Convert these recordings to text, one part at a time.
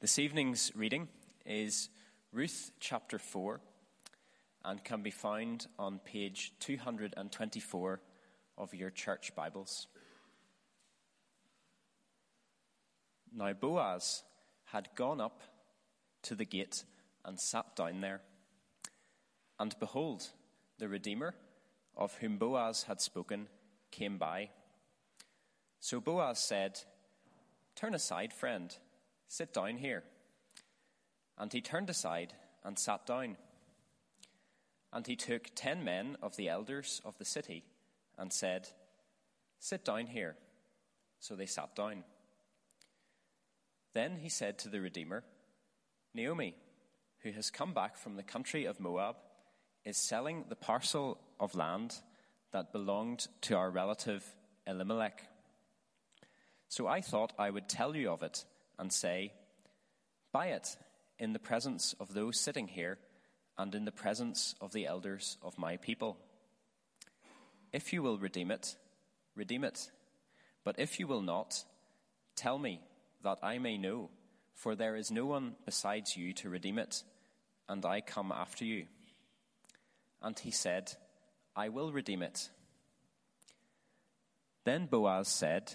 This evening's reading is Ruth chapter 4 and can be found on page 224 of your church Bibles. Now Boaz had gone up to the gate and sat down there. And behold, the Redeemer, of whom Boaz had spoken, came by. So Boaz said, Turn aside, friend Sit down here. And he turned aside and sat down. And he took ten men of the elders of the city and said, Sit down here. So they sat down. Then he said to the Redeemer, Naomi, who has come back from the country of Moab, is selling the parcel of land that belonged to our relative Elimelech. So I thought I would tell you of it and say, Buy it in the presence of those sitting here and in the presence of the elders of my people. If you will redeem it, redeem it. But if you will not, tell me that I may know, for there is no one besides you to redeem it, and I come after you. And he said, I will redeem it. Then Boaz said,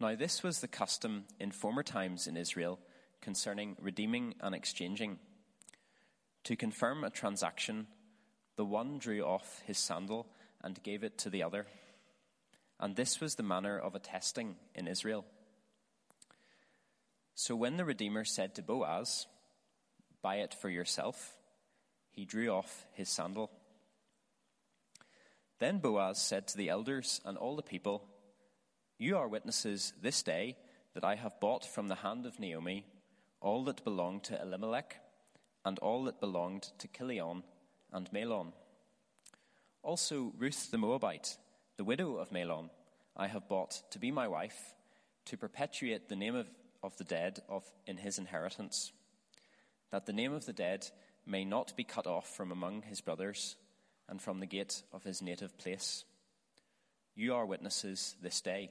Now, this was the custom in former times in Israel concerning redeeming and exchanging. To confirm a transaction, the one drew off his sandal and gave it to the other. And this was the manner of attesting in Israel. So when the Redeemer said to Boaz, Buy it for yourself, he drew off his sandal. Then Boaz said to the elders and all the people, you are witnesses this day that I have bought from the hand of Naomi all that belonged to Elimelech and all that belonged to Chilion and Mahlon. Also, Ruth the Moabite, the widow of Mahlon, I have bought to be my wife, to perpetuate the name of, of the dead of, in his inheritance, that the name of the dead may not be cut off from among his brothers and from the gate of his native place. You are witnesses this day.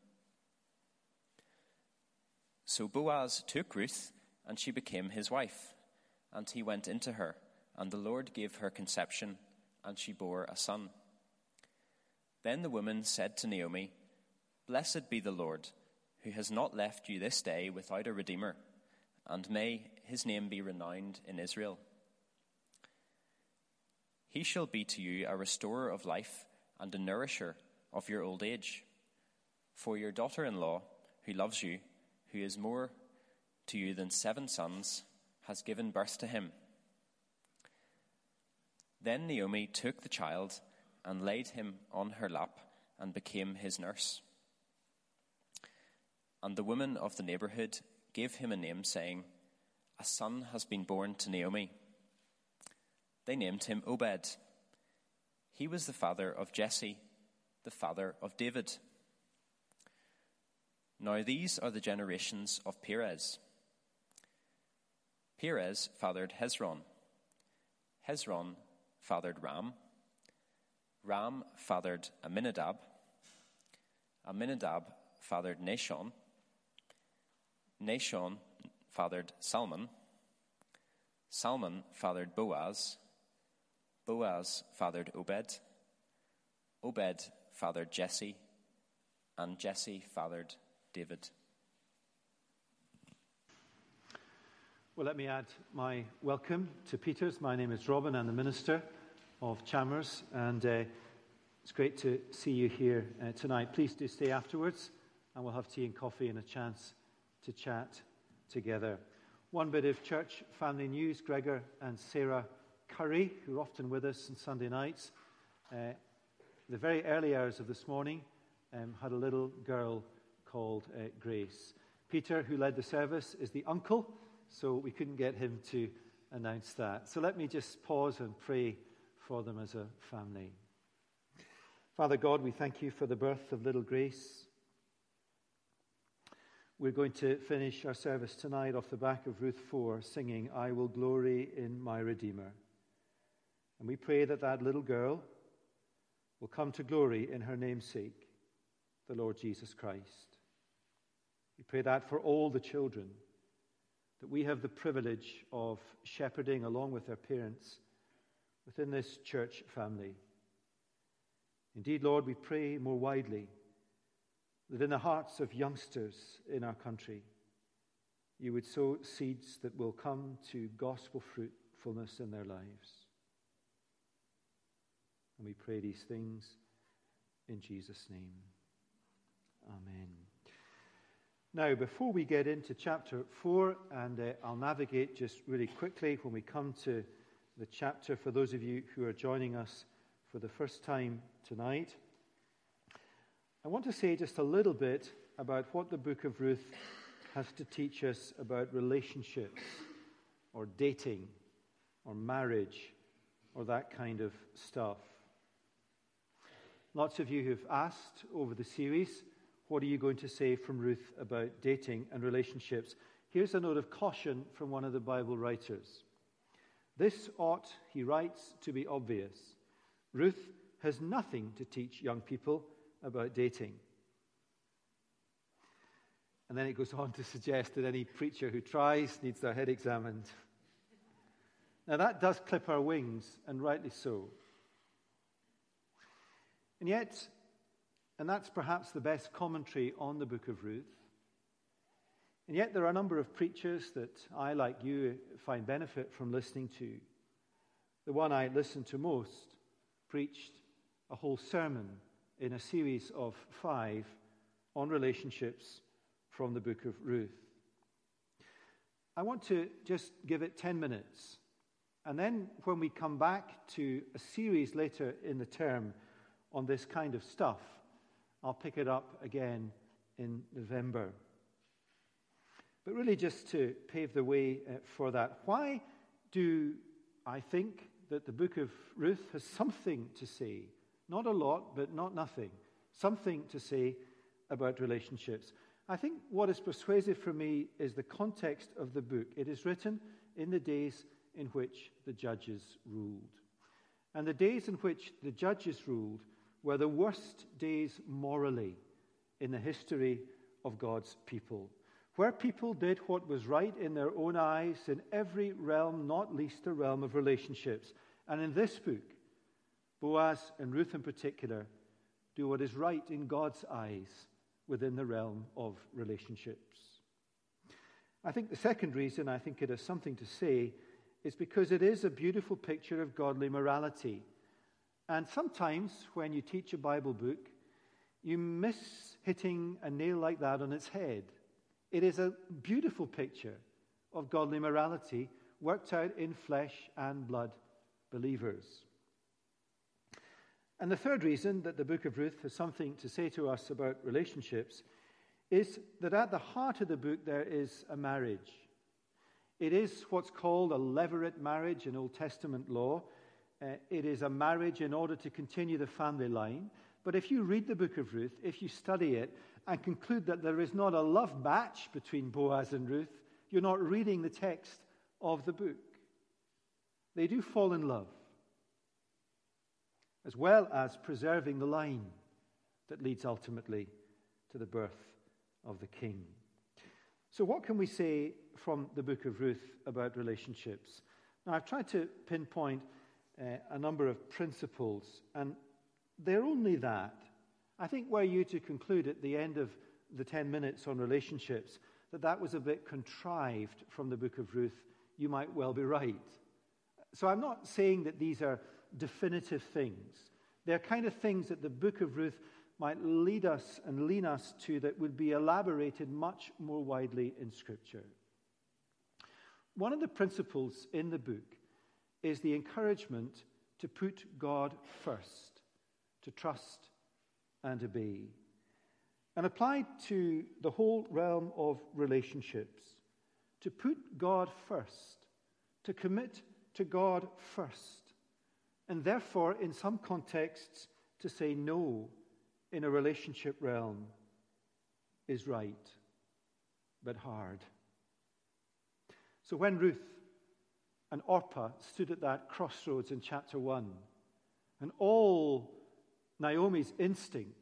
So Boaz took Ruth, and she became his wife. And he went into her, and the Lord gave her conception, and she bore a son. Then the woman said to Naomi, Blessed be the Lord, who has not left you this day without a redeemer, and may his name be renowned in Israel. He shall be to you a restorer of life and a nourisher of your old age. For your daughter in law, who loves you, who is more to you than seven sons, has given birth to him. Then Naomi took the child and laid him on her lap and became his nurse. And the women of the neighborhood gave him a name, saying, A son has been born to Naomi. They named him Obed. He was the father of Jesse, the father of David. Now these are the generations of Perez. Perez fathered Hezron. Hezron fathered Ram. Ram fathered Amminadab. Amminadab fathered Nahshon. Nahshon fathered Salmon. Salmon fathered Boaz. Boaz fathered Obed. Obed fathered Jesse. And Jesse fathered David. Well, let me add my welcome to Peter's. My name is Robin. I'm the minister of Chalmers, and uh, it's great to see you here uh, tonight. Please do stay afterwards, and we'll have tea and coffee and a chance to chat together. One bit of church family news Gregor and Sarah Curry, who are often with us on Sunday nights, uh, the very early hours of this morning, um, had a little girl called uh, Grace. Peter, who led the service, is the uncle so we couldn't get him to announce that. So let me just pause and pray for them as a family. Father God, we thank you for the birth of little Grace. We're going to finish our service tonight off the back of Ruth 4, singing, I will glory in my Redeemer. And we pray that that little girl will come to glory in her namesake, the Lord Jesus Christ. We pray that for all the children that we have the privilege of shepherding along with their parents within this church family. Indeed, Lord, we pray more widely that in the hearts of youngsters in our country, you would sow seeds that will come to gospel fruitfulness in their lives. And we pray these things in Jesus' name. Amen. Now, before we get into chapter 4, and uh, I'll navigate just really quickly when we come to the chapter for those of you who are joining us for the first time tonight, I want to say just a little bit about what the book of Ruth has to teach us about relationships or dating or marriage or that kind of stuff. Lots of you have asked over the series what are you going to say from Ruth about dating and relationships? Here's a note of caution from one of the Bible writers. This ought, he writes, to be obvious. Ruth has nothing to teach young people about dating. And then it goes on to suggest that any preacher who tries needs their head examined. Now, that does clip our wings, and rightly so. And yet, and that's perhaps the best commentary on the book of Ruth. And yet, there are a number of preachers that I, like you, find benefit from listening to. The one I listened to most preached a whole sermon in a series of five on relationships from the book of Ruth. I want to just give it 10 minutes. And then, when we come back to a series later in the term on this kind of stuff, I'll pick it up again in November. But really, just to pave the way uh, for that, why do I think that the book of Ruth has something to say? Not a lot, but not nothing. Something to say about relationships. I think what is persuasive for me is the context of the book. It is written in the days in which the judges ruled. And the days in which the judges ruled were the worst days morally in the history of God's people, where people did what was right in their own eyes in every realm, not least the realm of relationships. And in this book, Boaz and Ruth in particular do what is right in God's eyes within the realm of relationships. I think the second reason I think it has something to say is because it is a beautiful picture of godly morality and sometimes when you teach a Bible book, you miss hitting a nail like that on its head. It is a beautiful picture of godly morality worked out in flesh and blood believers. And the third reason that the book of Ruth has something to say to us about relationships is that at the heart of the book there is a marriage. It is what's called a levirate marriage in Old Testament law. Uh, it is a marriage in order to continue the family line. But if you read the book of Ruth, if you study it and conclude that there is not a love match between Boaz and Ruth, you're not reading the text of the book. They do fall in love, as well as preserving the line that leads ultimately to the birth of the king. So, what can we say from the book of Ruth about relationships? Now, I've tried to pinpoint uh, a number of principles, and they're only that. I think were you to conclude at the end of the 10 minutes on relationships that that was a bit contrived from the book of Ruth, you might well be right. So I'm not saying that these are definitive things. They're kind of things that the book of Ruth might lead us and lean us to that would be elaborated much more widely in Scripture. One of the principles in the book is the encouragement to put God first, to trust and obey. And applied to the whole realm of relationships, to put God first, to commit to God first, and therefore, in some contexts, to say no in a relationship realm is right, but hard. So when Ruth and Orpah stood at that crossroads in chapter 1, and all Naomi's instincts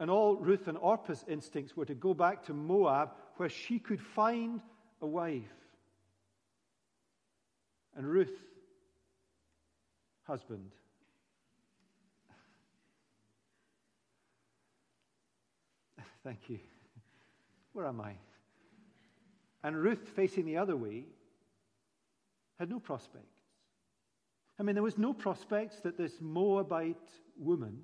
and all Ruth and Orpah's instincts were to go back to Moab where she could find a wife. And Ruth, husband, Thank you. Where am I? And Ruth, facing the other way, had no prospects. I mean, there was no prospects that this Moabite woman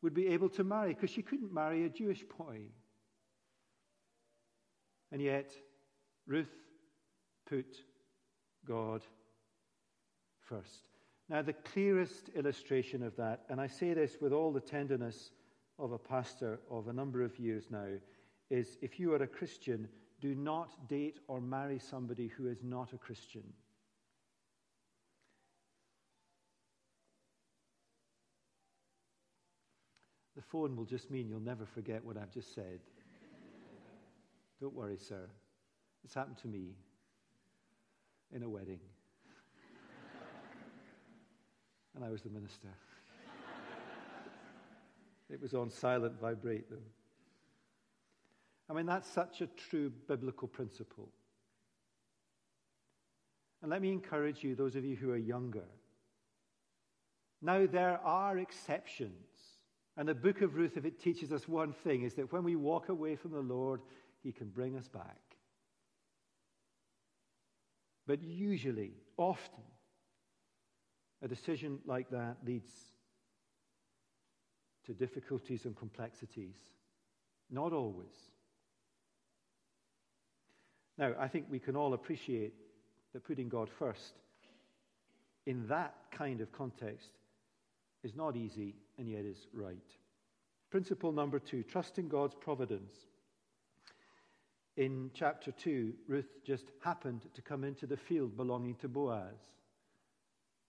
would be able to marry because she couldn't marry a Jewish boy. And yet, Ruth put God first. Now, the clearest illustration of that, and I say this with all the tenderness of a pastor of a number of years now, is if you are a Christian, do not date or marry somebody who is not a Christian. The phone will just mean you'll never forget what I've just said. Don't worry, sir. It's happened to me in a wedding. and I was the minister. it was on silent vibrate, though. I mean, that's such a true biblical principle. And let me encourage you, those of you who are younger. Now, there are exceptions. And the book of Ruth, if it teaches us one thing, is that when we walk away from the Lord, he can bring us back. But usually, often, a decision like that leads to difficulties and complexities. Not always. Now, I think we can all appreciate that putting God first in that kind of context is not easy and yet is right. Principle number two trusting God's providence. In chapter 2, Ruth just happened to come into the field belonging to Boaz.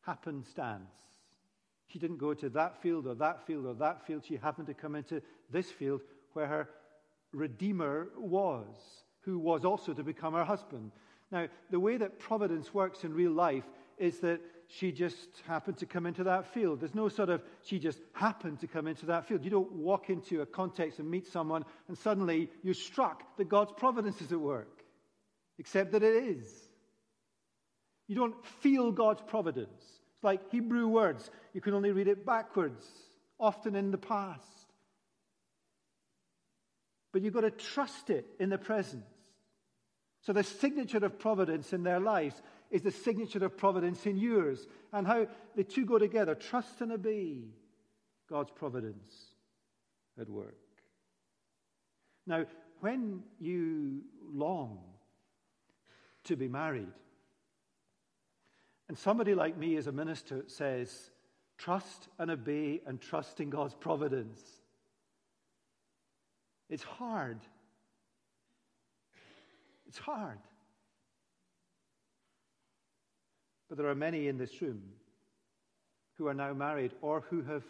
Happenstance. She didn't go to that field or that field or that field. She happened to come into this field where her Redeemer was who was also to become her husband. Now, the way that providence works in real life is that she just happened to come into that field. There's no sort of, she just happened to come into that field. You don't walk into a context and meet someone and suddenly you're struck that God's providence is at work, except that it is. You don't feel God's providence. It's like Hebrew words, you can only read it backwards, often in the past. But you've got to trust it in the presence. So the signature of providence in their lives is the signature of providence in yours. And how the two go together trust and obey God's providence at work. Now, when you long to be married, and somebody like me as a minister says, trust and obey and trust in God's providence, it's hard. It's hard. But there are many in this room who are now married or who have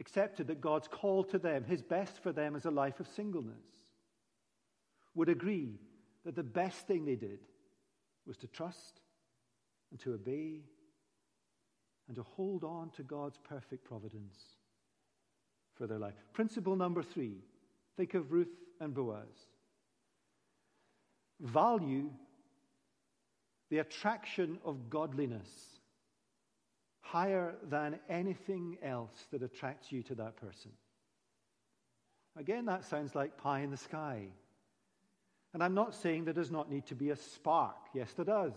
accepted that God's call to them, his best for them, is a life of singleness, would agree that the best thing they did was to trust and to obey and to hold on to God's perfect providence for their life. Principle number three think of Ruth and Boaz value the attraction of godliness higher than anything else that attracts you to that person. Again, that sounds like pie in the sky. And I'm not saying there does not need to be a spark. Yes, there does.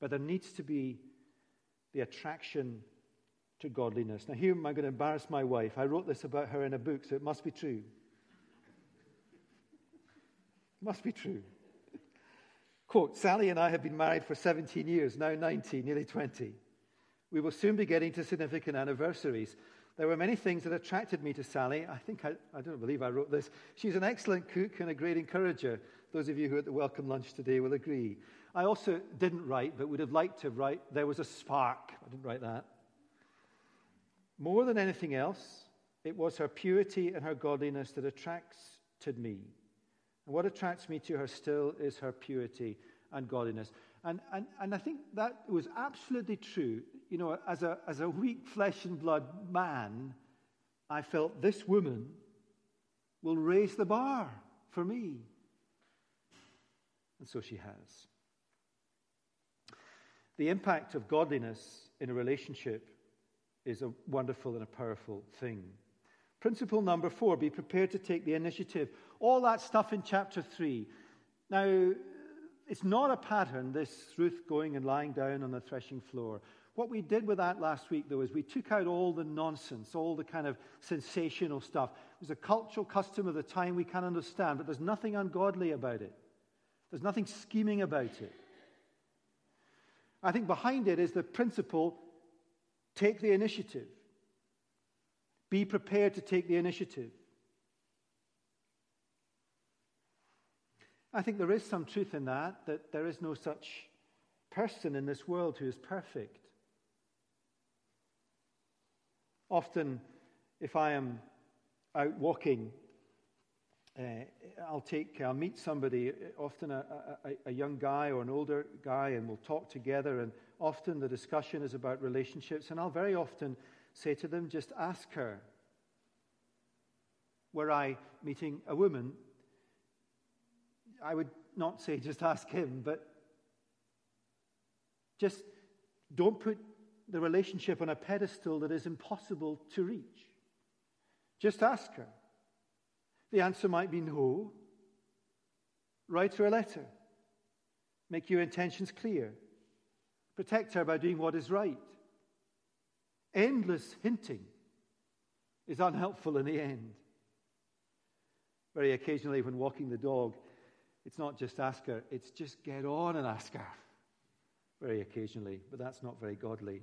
But there needs to be the attraction to godliness. Now, here am I'm going to embarrass my wife. I wrote this about her in a book, so it must be true. Must be true. Quote Sally and I have been married for 17 years, now 19, nearly 20. We will soon be getting to significant anniversaries. There were many things that attracted me to Sally. I think I, I don't believe I wrote this. She's an excellent cook and a great encourager. Those of you who are at the welcome lunch today will agree. I also didn't write, but would have liked to write, there was a spark. I didn't write that. More than anything else, it was her purity and her godliness that attracted me. And what attracts me to her still is her purity and godliness. And, and, and I think that was absolutely true. You know, as a, as a weak flesh and blood man, I felt this woman will raise the bar for me. And so she has. The impact of godliness in a relationship is a wonderful and a powerful thing. Principle number four be prepared to take the initiative. All that stuff in chapter three. Now, it's not a pattern, this Ruth going and lying down on the threshing floor. What we did with that last week, though, is we took out all the nonsense, all the kind of sensational stuff. It was a cultural custom of the time we can understand, but there's nothing ungodly about it. There's nothing scheming about it. I think behind it is the principle take the initiative. Be prepared to take the initiative. I think there is some truth in that, that there is no such person in this world who is perfect. Often, if I am out walking, uh, I'll take, I'll meet somebody, often a, a, a, young guy or an older guy, and we'll talk together. And often the discussion is about relationships. And I'll very often say to them, just ask her. Were I meeting a woman I would not say just ask him, but just don't put the relationship on a pedestal that is impossible to reach. Just ask her. The answer might be no. Write her a letter. Make your intentions clear. Protect her by doing what is right. Endless hinting is unhelpful in the end. Very occasionally, when walking the dog, it's not just ask her, it's just get on and ask her. Very occasionally, but that's not very godly.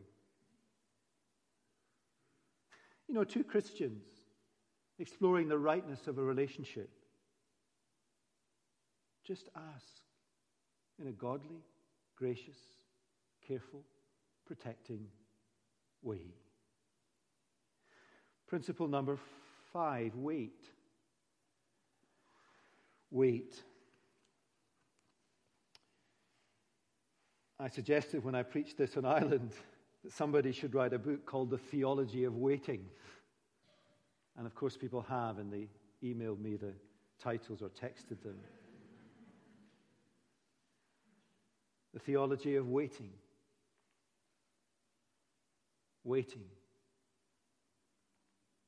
You know, two Christians exploring the rightness of a relationship. Just ask in a godly, gracious, careful, protecting way. Principle number five wait. Wait. I suggested when I preached this on Ireland that somebody should write a book called The Theology of Waiting. And of course, people have, and they emailed me the titles or texted them. the theology of waiting. Waiting.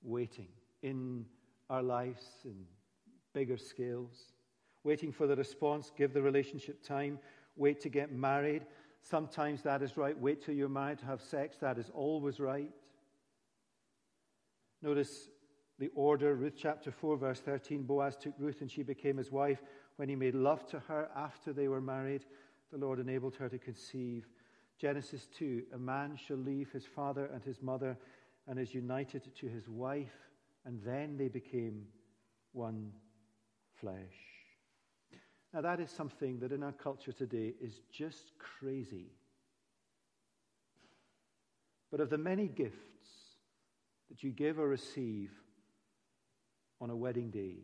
Waiting in our lives in bigger scales. Waiting for the response, give the relationship time, wait to get married. Sometimes that is right. Wait till you're married to have sex. That is always right. Notice the order, Ruth chapter 4, verse 13. Boaz took Ruth and she became his wife. When he made love to her after they were married, the Lord enabled her to conceive. Genesis 2 A man shall leave his father and his mother and is united to his wife, and then they became one flesh. Now, that is something that in our culture today is just crazy. But of the many gifts that you give or receive on a wedding day,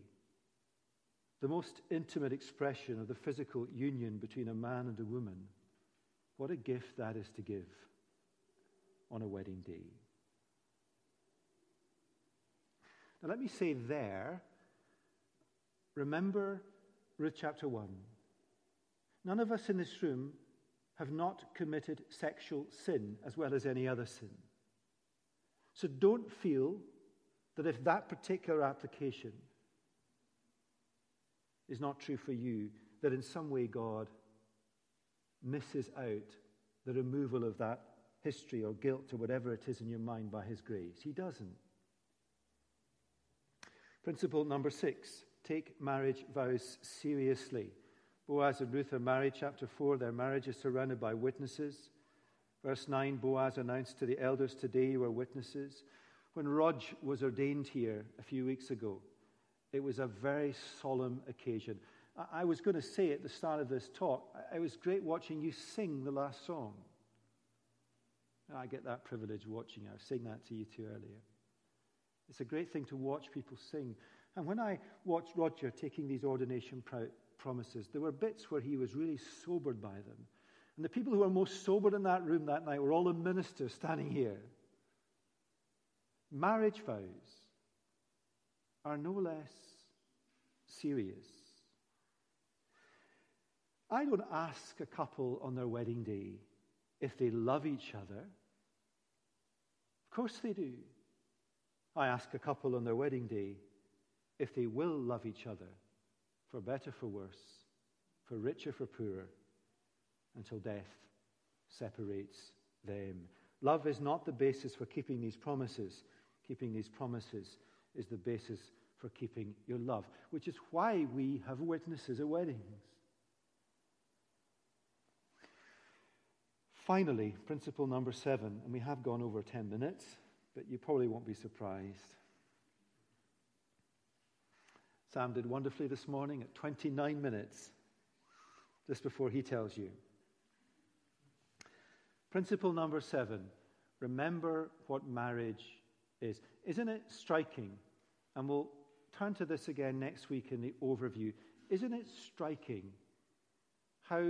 the most intimate expression of the physical union between a man and a woman, what a gift that is to give on a wedding day. Now, let me say there, remember Ruth chapter 1. None of us in this room have not committed sexual sin as well as any other sin. So don't feel that if that particular application is not true for you, that in some way God misses out the removal of that history or guilt or whatever it is in your mind by His grace. He doesn't. Principle number six take marriage vows seriously. Boaz and Ruth are married. Chapter 4, their marriage is surrounded by witnesses. Verse 9 Boaz announced to the elders, Today you are witnesses. When Rog was ordained here a few weeks ago, it was a very solemn occasion. I was going to say at the start of this talk, it was great watching you sing the last song. I get that privilege watching you. I was saying that to you too earlier. It's a great thing to watch people sing. And when I watched Roger taking these ordination promises, there were bits where he was really sobered by them. And the people who were most sobered in that room that night were all the ministers standing here. Marriage vows are no less serious. I don't ask a couple on their wedding day if they love each other. Of course they do. I ask a couple on their wedding day if they will love each other, for better, for worse, for richer, for poorer, until death separates them. Love is not the basis for keeping these promises. Keeping these promises is the basis for keeping your love, which is why we have witnesses at weddings. Finally, principle number seven, and we have gone over 10 minutes, but you probably won't be surprised. Sam did wonderfully this morning at 29 minutes, just before he tells you. Principle number seven remember what marriage is. Isn't it striking? And we'll turn to this again next week in the overview. Isn't it striking how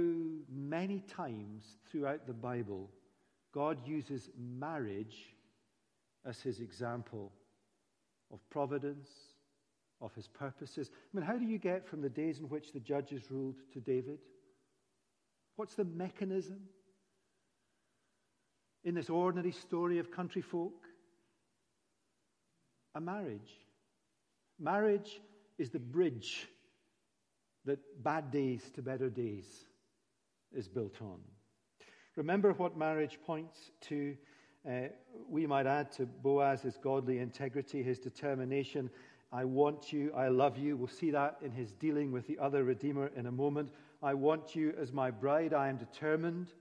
many times throughout the Bible God uses marriage as his example of providence, of his purposes? I mean, how do you get from the days in which the judges ruled to David? What's the mechanism in this ordinary story of country folk? A marriage. Marriage is the bridge that bad days to better days is built on. Remember what marriage points to. Uh, we might add to Boaz's godly integrity, his determination. I want you, I love you. We'll see that in his dealing with the other Redeemer in a moment. I want you as my bride. I am determined.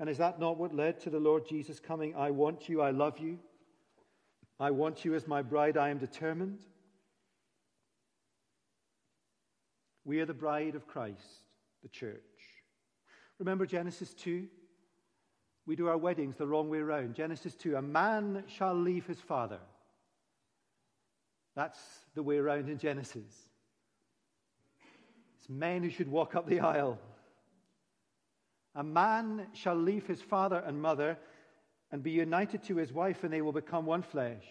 And is that not what led to the Lord Jesus coming? I want you, I love you. I want you as my bride. I am determined. We are the bride of Christ, the church. Remember Genesis 2? We do our weddings the wrong way around. Genesis 2 A man shall leave his father. That's the way around in Genesis. It's men who should walk up the aisle. A man shall leave his father and mother and be united to his wife, and they will become one flesh.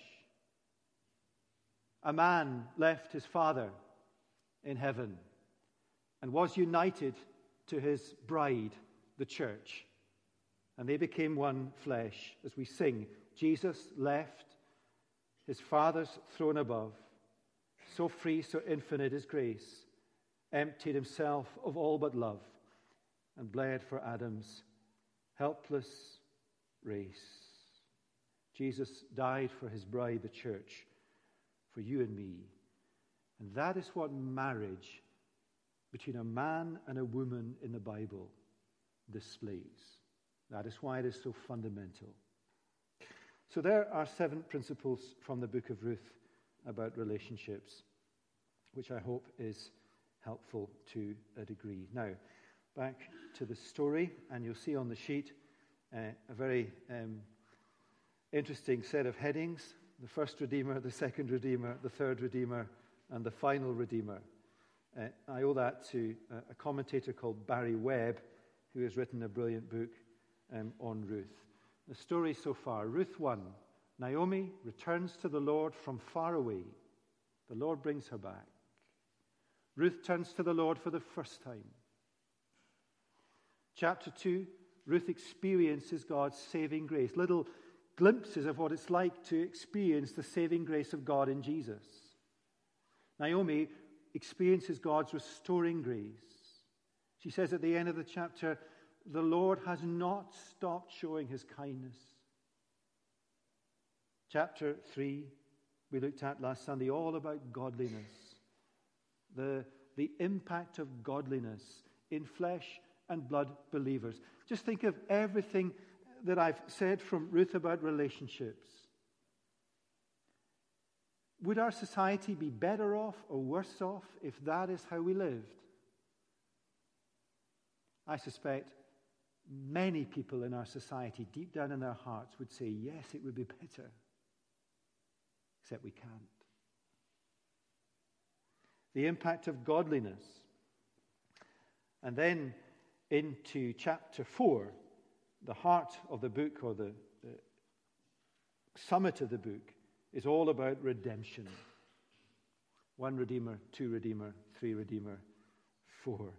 A man left his father in heaven and was united to his bride, the church. And they became one flesh. As we sing, Jesus left his Father's throne above, so free, so infinite is grace, emptied himself of all but love, and bled for Adam's helpless race. Jesus died for his bride, the church, for you and me. And that is what marriage between a man and a woman in the Bible displays. That is why it is so fundamental. So, there are seven principles from the book of Ruth about relationships, which I hope is helpful to a degree. Now, back to the story, and you'll see on the sheet uh, a very um, interesting set of headings the first Redeemer, the second Redeemer, the third Redeemer, and the final Redeemer. Uh, I owe that to uh, a commentator called Barry Webb, who has written a brilliant book um, on Ruth. The story so far Ruth 1 Naomi returns to the Lord from far away. The Lord brings her back. Ruth turns to the Lord for the first time. Chapter 2 Ruth experiences God's saving grace, little glimpses of what it's like to experience the saving grace of God in Jesus. Naomi experiences God's restoring grace. She says at the end of the chapter, The Lord has not stopped showing his kindness. Chapter 3, we looked at last Sunday, all about godliness. The, the impact of godliness in flesh and blood believers. Just think of everything that I've said from Ruth about relationships. Would our society be better off or worse off if that is how we lived? I suspect many people in our society, deep down in their hearts, would say, yes, it would be better. Except we can't. The impact of godliness. And then into chapter 4, the heart of the book, or the, the summit of the book, is all about redemption. One Redeemer, two Redeemer, three Redeemer, four.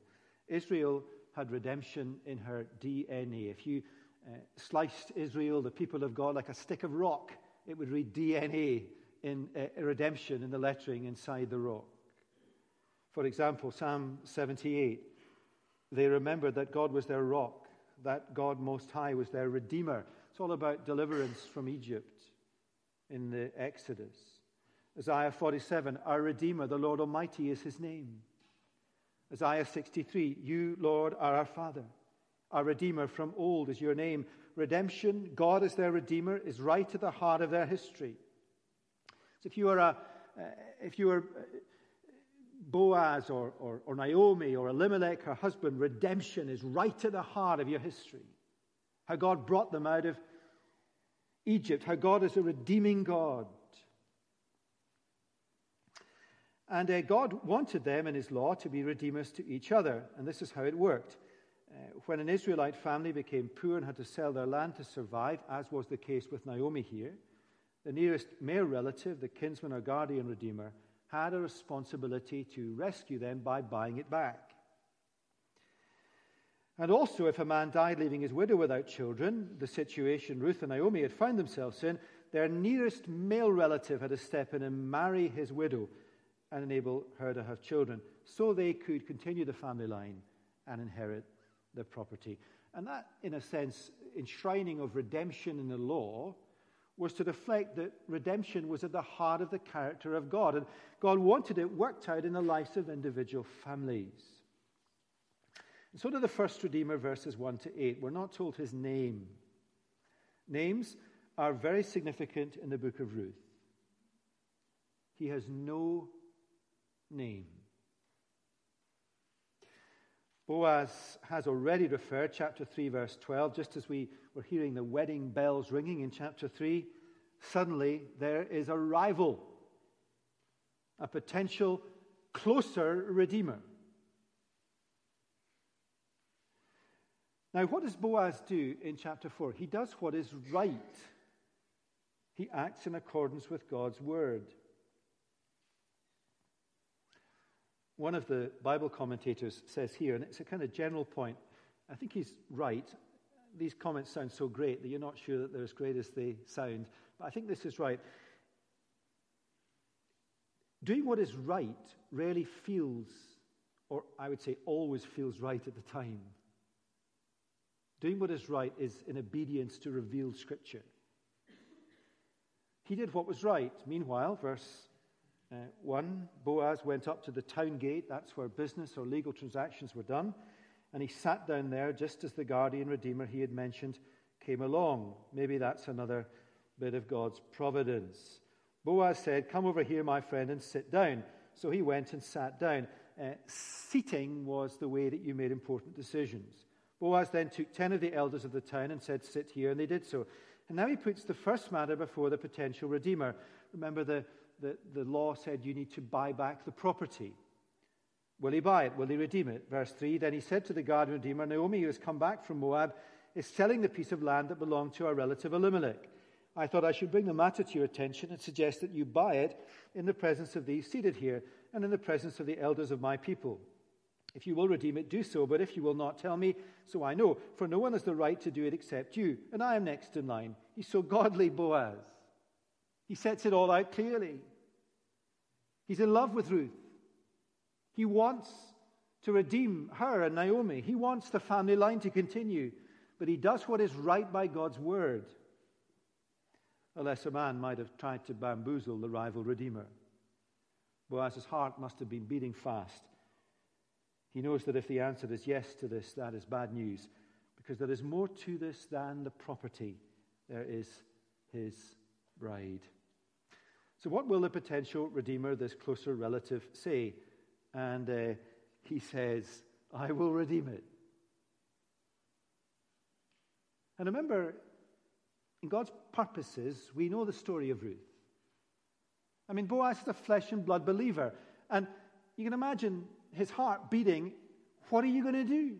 Israel had redemption in her DNA. If you uh, sliced Israel, the people of God, like a stick of rock, it would read DNA in uh, redemption in the lettering inside the rock. For example, Psalm 78, they remembered that God was their rock, that God Most High was their Redeemer. It's all about deliverance from Egypt in the Exodus. Isaiah 47, our Redeemer, the Lord Almighty, is his name. Isaiah 63, you, Lord, are our Father. Our Redeemer from old is your name. Redemption, God as their Redeemer, is right at the heart of their history. So if you are, a, uh, if you are uh, Boaz or, or, or Naomi or Elimelech, her husband, redemption is right at the heart of your history. How God brought them out of Egypt, how God is a redeeming God. And uh, God wanted them in His law to be redeemers to each other, and this is how it worked. Uh, when an Israelite family became poor and had to sell their land to survive, as was the case with Naomi here, the nearest male relative, the kinsman or guardian redeemer, had a responsibility to rescue them by buying it back. And also, if a man died leaving his widow without children, the situation Ruth and Naomi had found themselves in, their nearest male relative had to step in and marry his widow and enable her to have children so they could continue the family line and inherit the property. And that, in a sense, enshrining of redemption in the law was to reflect that redemption was at the heart of the character of God. And God wanted it worked out in the lives of individual families. And so do the first Redeemer, verses 1 to 8. We're not told his name. Names are very significant in the book of Ruth. He has no name. Boaz has already referred, chapter 3, verse 12, just as we were hearing the wedding bells ringing in chapter 3, suddenly there is a rival, a potential closer redeemer. Now, what does Boaz do in chapter 4? He does what is right. He acts in accordance with God's word. One of the Bible commentators says here, and it's a kind of general point, I think he's right. These comments sound so great that you're not sure that they're as great as they sound, but I think this is right. Doing what is right rarely feels, or I would say always feels right at the time. Doing what is right is in obedience to revealed scripture. He did what was right. Meanwhile, verse uh, 1 Boaz went up to the town gate. That's where business or legal transactions were done. And he sat down there just as the guardian redeemer he had mentioned came along. Maybe that's another bit of God's providence. Boaz said, Come over here, my friend, and sit down. So he went and sat down. Uh, seating was the way that you made important decisions. Boaz then took ten of the elders of the town and said, Sit here, and they did so. And now he puts the first matter before the potential redeemer. Remember, the, the, the law said you need to buy back the property. Will he buy it? Will he redeem it? Verse 3 Then he said to the guardian redeemer, Naomi, who has come back from Moab, is selling the piece of land that belonged to our relative Elimelech. I thought I should bring the matter to your attention and suggest that you buy it in the presence of these seated here and in the presence of the elders of my people. If you will redeem it, do so, but if you will not, tell me, so I know. For no one has the right to do it except you, and I am next in line. He's so godly, Boaz. He sets it all out clearly. He's in love with Ruth. He wants to redeem her and Naomi. He wants the family line to continue, but he does what is right by God's word. A lesser man might have tried to bamboozle the rival redeemer. Boaz's heart must have been beating fast. He knows that if the answer is yes to this, that is bad news, because there is more to this than the property. There is his bride. So, what will the potential redeemer, this closer relative, say? And uh, he says, I will redeem it. And remember, in God's purposes, we know the story of Ruth. I mean, Boaz is a flesh and blood believer. And you can imagine his heart beating. What are you going to do?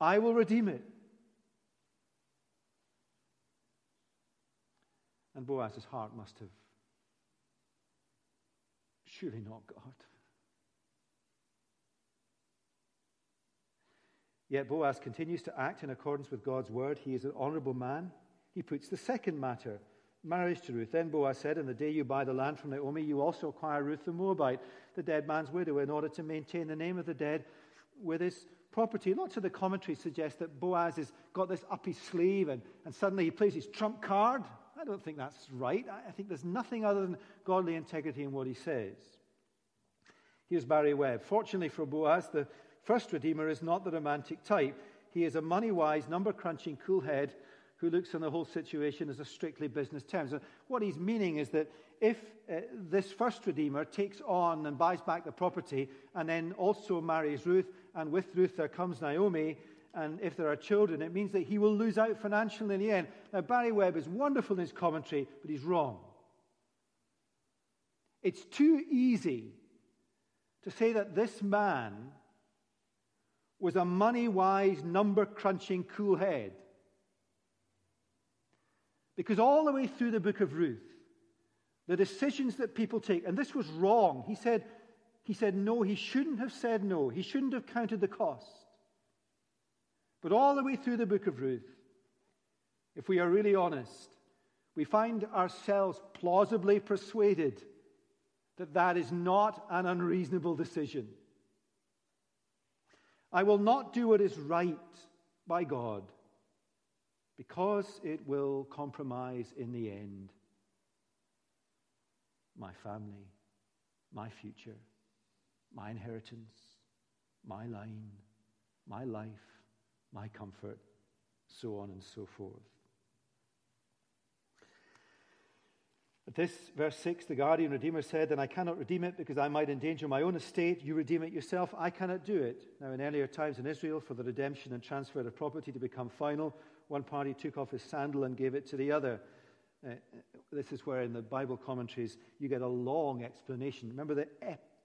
I will redeem it. And Boaz's heart must have surely not God. Yet Boaz continues to act in accordance with God's word. He is an honorable man. He puts the second matter, marriage to Ruth. Then Boaz said, In the day you buy the land from Naomi, you also acquire Ruth the Moabite, the dead man's widow, in order to maintain the name of the dead with his property. Lots of the commentaries suggest that Boaz has got this up his sleeve and, and suddenly he plays his trump card. I don't think that's right. I think there's nothing other than godly integrity in what he says. Here's Barry Webb. Fortunately for Boaz, the First Redeemer is not the romantic type. He is a money wise, number crunching, cool head who looks on the whole situation as a strictly business terms. What he's meaning is that if uh, this first Redeemer takes on and buys back the property and then also marries Ruth, and with Ruth there comes Naomi, and if there are children, it means that he will lose out financially in the end. Now, Barry Webb is wonderful in his commentary, but he's wrong. It's too easy to say that this man was a money wise, number crunching, cool head. Because all the way through the book of Ruth, the decisions that people take, and this was wrong. He said, he said no, he shouldn't have said no. He shouldn't have counted the cost. But all the way through the book of Ruth, if we are really honest, we find ourselves plausibly persuaded that that is not an unreasonable decision. I will not do what is right by God because it will compromise in the end my family, my future, my inheritance, my line, my life, my comfort, so on and so forth. At this, verse 6, the guardian redeemer said, Then I cannot redeem it because I might endanger my own estate. You redeem it yourself. I cannot do it. Now, in earlier times in Israel, for the redemption and transfer of property to become final, one party took off his sandal and gave it to the other. Uh, this is where in the Bible commentaries you get a long explanation. Remember the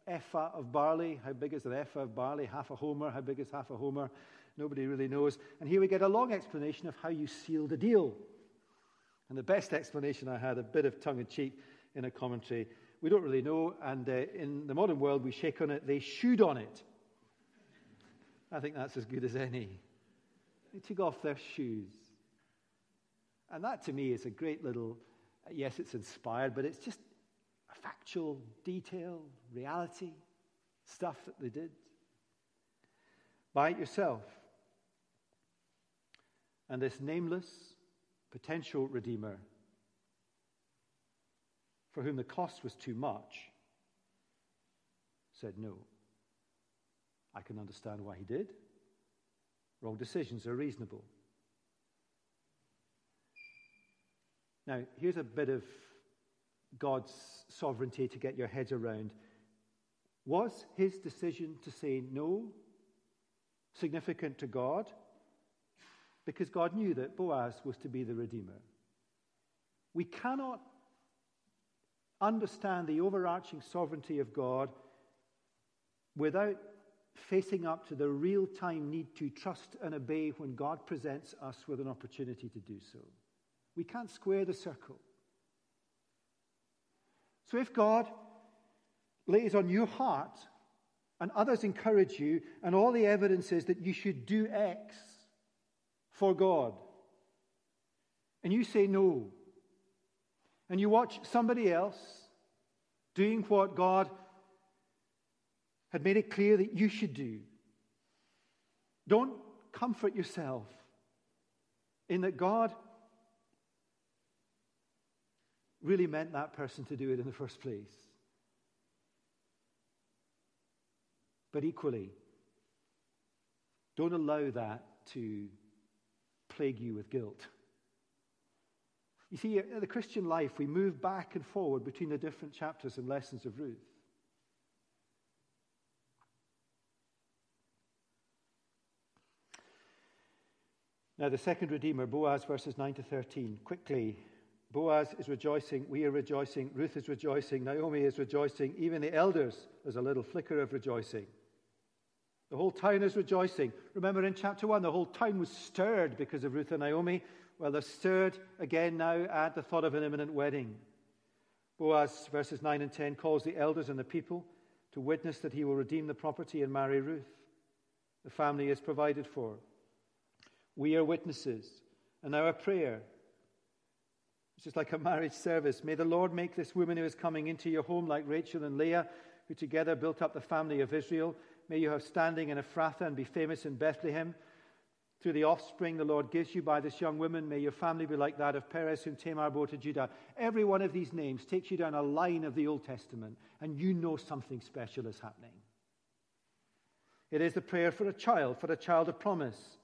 ephah of barley? How big is an ephah of barley? Half a homer. How big is half a homer? Nobody really knows. And here we get a long explanation of how you seal the deal. And the best explanation I had, a bit of tongue in cheek in a commentary, we don't really know, and uh, in the modern world we shake on it, they shoed on it. I think that's as good as any. They took off their shoes. And that to me is a great little, yes, it's inspired, but it's just a factual detail, reality, stuff that they did. Buy it yourself. And this nameless, potential redeemer for whom the cost was too much said no. I can understand why he did. Wrong decisions are reasonable. Now, here's a bit of God's sovereignty to get your heads around. Was his decision to say no significant to God? because God knew that Boaz was to be the Redeemer. We cannot understand the overarching sovereignty of God without facing up to the real time need to trust and obey when God presents us with an opportunity to do so. We can't square the circle. So if God lays on your heart and others encourage you, and all the evidence is that you should do X, for God. And you say no. And you watch somebody else doing what God had made it clear that you should do. Don't comfort yourself in that God really meant that person to do it in the first place. But equally, don't allow that to plague you with guilt. You see, in the Christian life, we move back and forward between the different chapters and lessons of Ruth. Now, the second Redeemer, Boaz, verses 9 to 13. Quickly, Boaz is rejoicing. We are rejoicing. Ruth is rejoicing. Naomi is rejoicing. Even the elders, there's a little flicker of rejoicing. The whole town is rejoicing. Remember in chapter 1, the whole town was stirred because of Ruth and Naomi. Well, they're stirred again now at the thought of an imminent wedding. Boaz, verses 9 and 10, calls the elders and the people to witness that he will redeem the property and marry Ruth. The family is provided for. We are witnesses. And our prayer. It's just like a marriage service. May the Lord make this woman who is coming into your home like Rachel and Leah, who together built up the family of Israel. May you have standing in Ephrathah and be famous in Bethlehem. Through the offspring the Lord gives you by this young woman, may your family be like that of Perez, whom Tamar bore to Judah. Every one of these names takes you down a line of the Old Testament, and you know something special is happening. It is the prayer for a child, for a child of promise.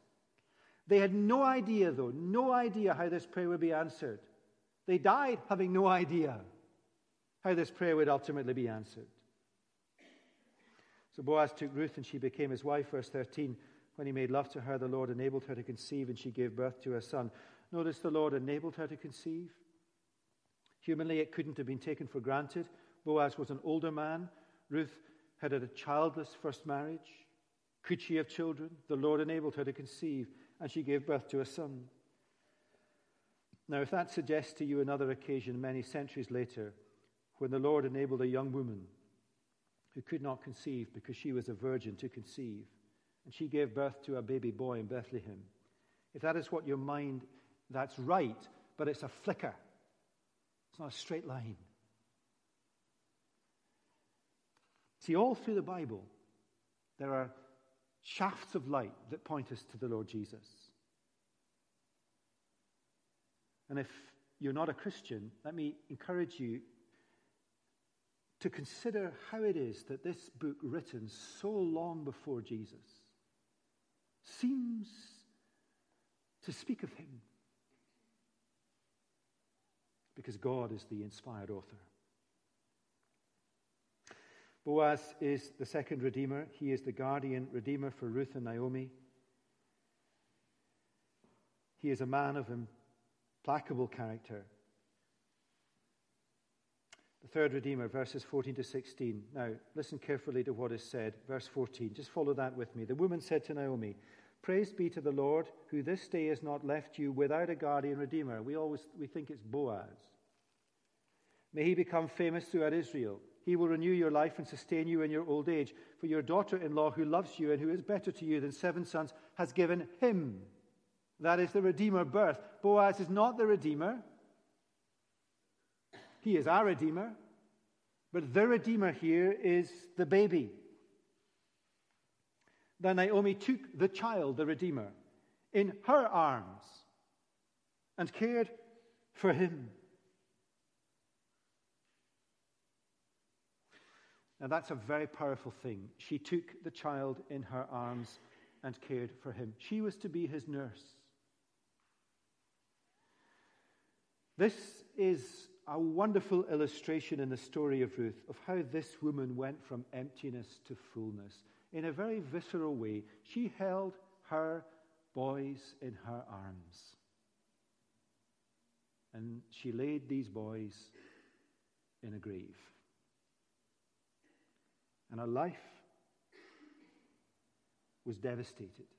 They had no idea, though, no idea how this prayer would be answered. They died having no idea how this prayer would ultimately be answered. So Boaz took Ruth and she became his wife, verse 13. When he made love to her, the Lord enabled her to conceive and she gave birth to a son. Notice the Lord enabled her to conceive. Humanly, it couldn't have been taken for granted. Boaz was an older man. Ruth had had a childless first marriage. Could she have children? The Lord enabled her to conceive and she gave birth to a son. Now, if that suggests to you another occasion many centuries later when the Lord enabled a young woman who could not conceive because she was a virgin to conceive, and she gave birth to a baby boy in Bethlehem. If that is what your mind, that's right, but it's a flicker. It's not a straight line. See, all through the Bible, there are shafts of light that point us to the Lord Jesus. And if you're not a Christian, let me encourage you to consider how it is that this book, written so long before Jesus, seems to speak of him. Because God is the inspired author. Boaz is the second redeemer. He is the guardian redeemer for Ruth and Naomi. He is a man of implacable character. The third Redeemer, verses 14 to 16. Now, listen carefully to what is said. Verse 14. Just follow that with me. The woman said to Naomi, Praise be to the Lord, who this day has not left you without a guardian Redeemer. We always we think it's Boaz. May he become famous throughout Israel. He will renew your life and sustain you in your old age. For your daughter in law, who loves you and who is better to you than seven sons, has given him. That is the Redeemer birth. Boaz is not the Redeemer. He is our Redeemer. But the Redeemer here is the baby. Then Naomi took the child, the Redeemer, in her arms and cared for him. Now, that's a very powerful thing. She took the child in her arms and cared for him. She was to be his nurse. This is a wonderful illustration in the story of Ruth of how this woman went from emptiness to fullness. In a very visceral way, she held her boys in her arms. And she laid these boys in a grave. And her life was devastated.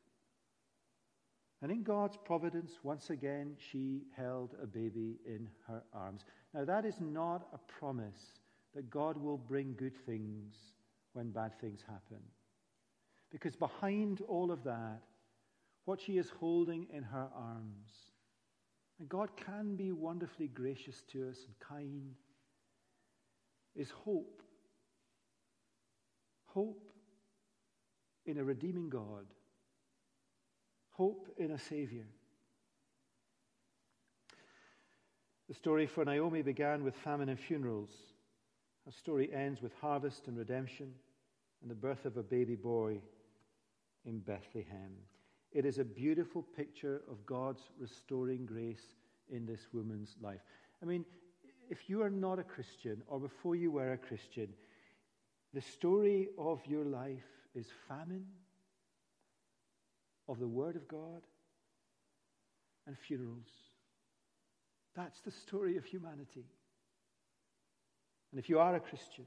And in God's providence, once again, she held a baby in her arms. Now, that is not a promise that God will bring good things when bad things happen. Because behind all of that, what she is holding in her arms, and God can be wonderfully gracious to us and kind, is hope. Hope in a redeeming God, hope in a Savior. The story for Naomi began with famine and funerals. Her story ends with harvest and redemption and the birth of a baby boy in Bethlehem. It is a beautiful picture of God's restoring grace in this woman's life. I mean, if you are not a Christian or before you were a Christian, the story of your life is famine, of the Word of God, and funerals. That's the story of humanity. And if you are a Christian,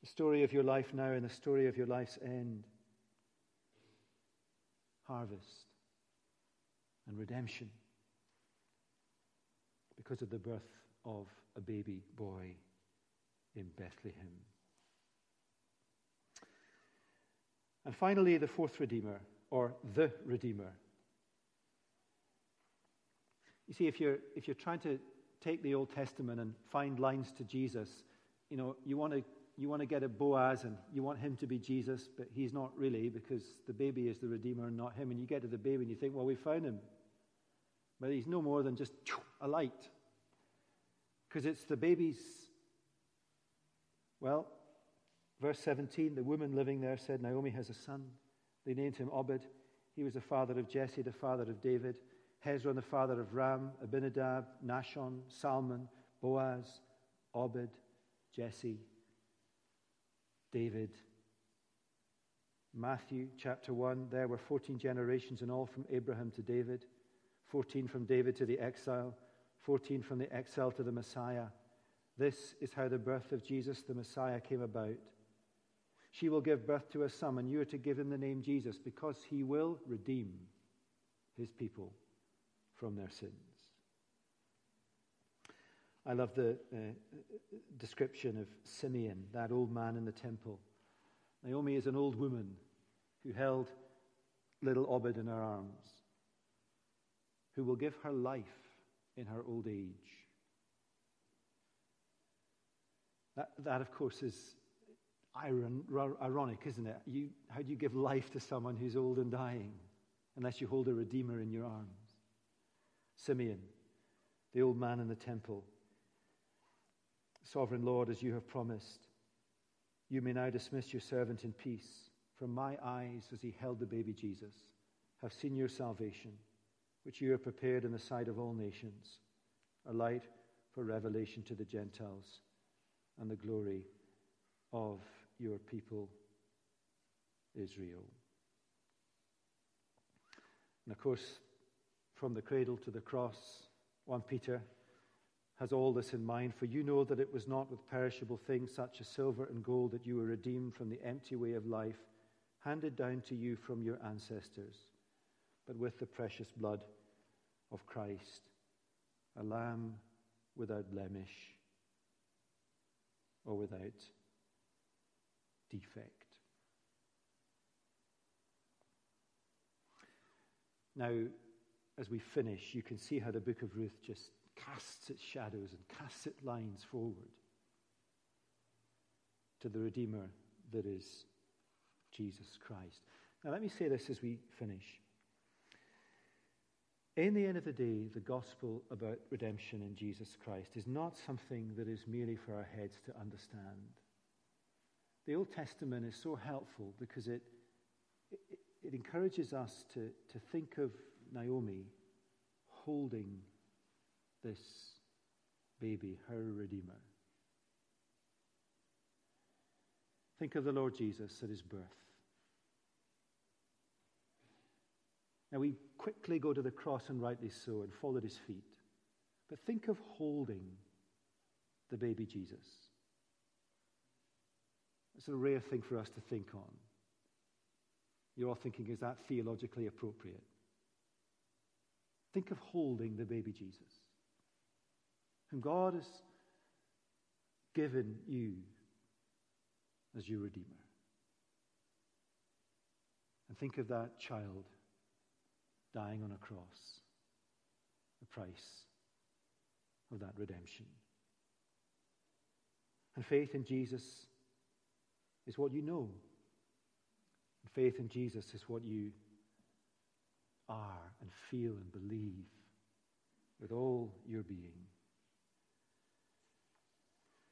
the story of your life now and the story of your life's end, harvest and redemption because of the birth of a baby boy in Bethlehem. And finally, the fourth Redeemer, or the Redeemer. You see, if you're, if you're trying to take the Old Testament and find lines to Jesus, you know, you want to you want to get a Boaz and you want him to be Jesus, but he's not really because the baby is the Redeemer and not him. And you get to the baby and you think, well, we found him. But he's no more than just a light. Because it's the baby's. Well, verse 17 the woman living there said, Naomi has a son. They named him Obed. He was the father of Jesse, the father of David. Hezron, the father of Ram, Amminadab, Nahshon, Salmon, Boaz, Obed, Jesse, David. Matthew chapter 1, there were 14 generations in all from Abraham to David, 14 from David to the exile, 14 from the exile to the Messiah. This is how the birth of Jesus the Messiah came about. She will give birth to a son, and you are to give him the name Jesus because he will redeem his people from their sins. I love the uh, description of Simeon, that old man in the temple. Naomi is an old woman who held little Obed in her arms, who will give her life in her old age. That, that of course, is iron, ironic, isn't it? You, how do you give life to someone who's old and dying unless you hold a redeemer in your arms? Simeon, the old man in the temple. Sovereign Lord, as you have promised, you may now dismiss your servant in peace. From my eyes, as he held the baby Jesus, have seen your salvation, which you have prepared in the sight of all nations, a light for revelation to the Gentiles and the glory of your people, Israel. And of course, from the cradle to the cross. 1 Peter has all this in mind, for you know that it was not with perishable things such as silver and gold that you were redeemed from the empty way of life handed down to you from your ancestors, but with the precious blood of Christ, a lamb without blemish or without defect. Now, as we finish, you can see how the book of Ruth just casts its shadows and casts its lines forward to the Redeemer that is Jesus Christ. Now, let me say this as we finish. In the end of the day, the gospel about redemption in Jesus Christ is not something that is merely for our heads to understand. The Old Testament is so helpful because it, it, it encourages us to, to think of Naomi holding this baby, her Redeemer. Think of the Lord Jesus at his birth. Now, we quickly go to the cross, and rightly so, and fall at his feet. But think of holding the baby Jesus. It's a rare thing for us to think on. You're all thinking, is that theologically appropriate? Think of holding the baby Jesus, whom God has given you as your Redeemer. And think of that child dying on a cross, the price of that redemption. And faith in Jesus is what you know. faith in Jesus is what you are and feel and believe with all your being.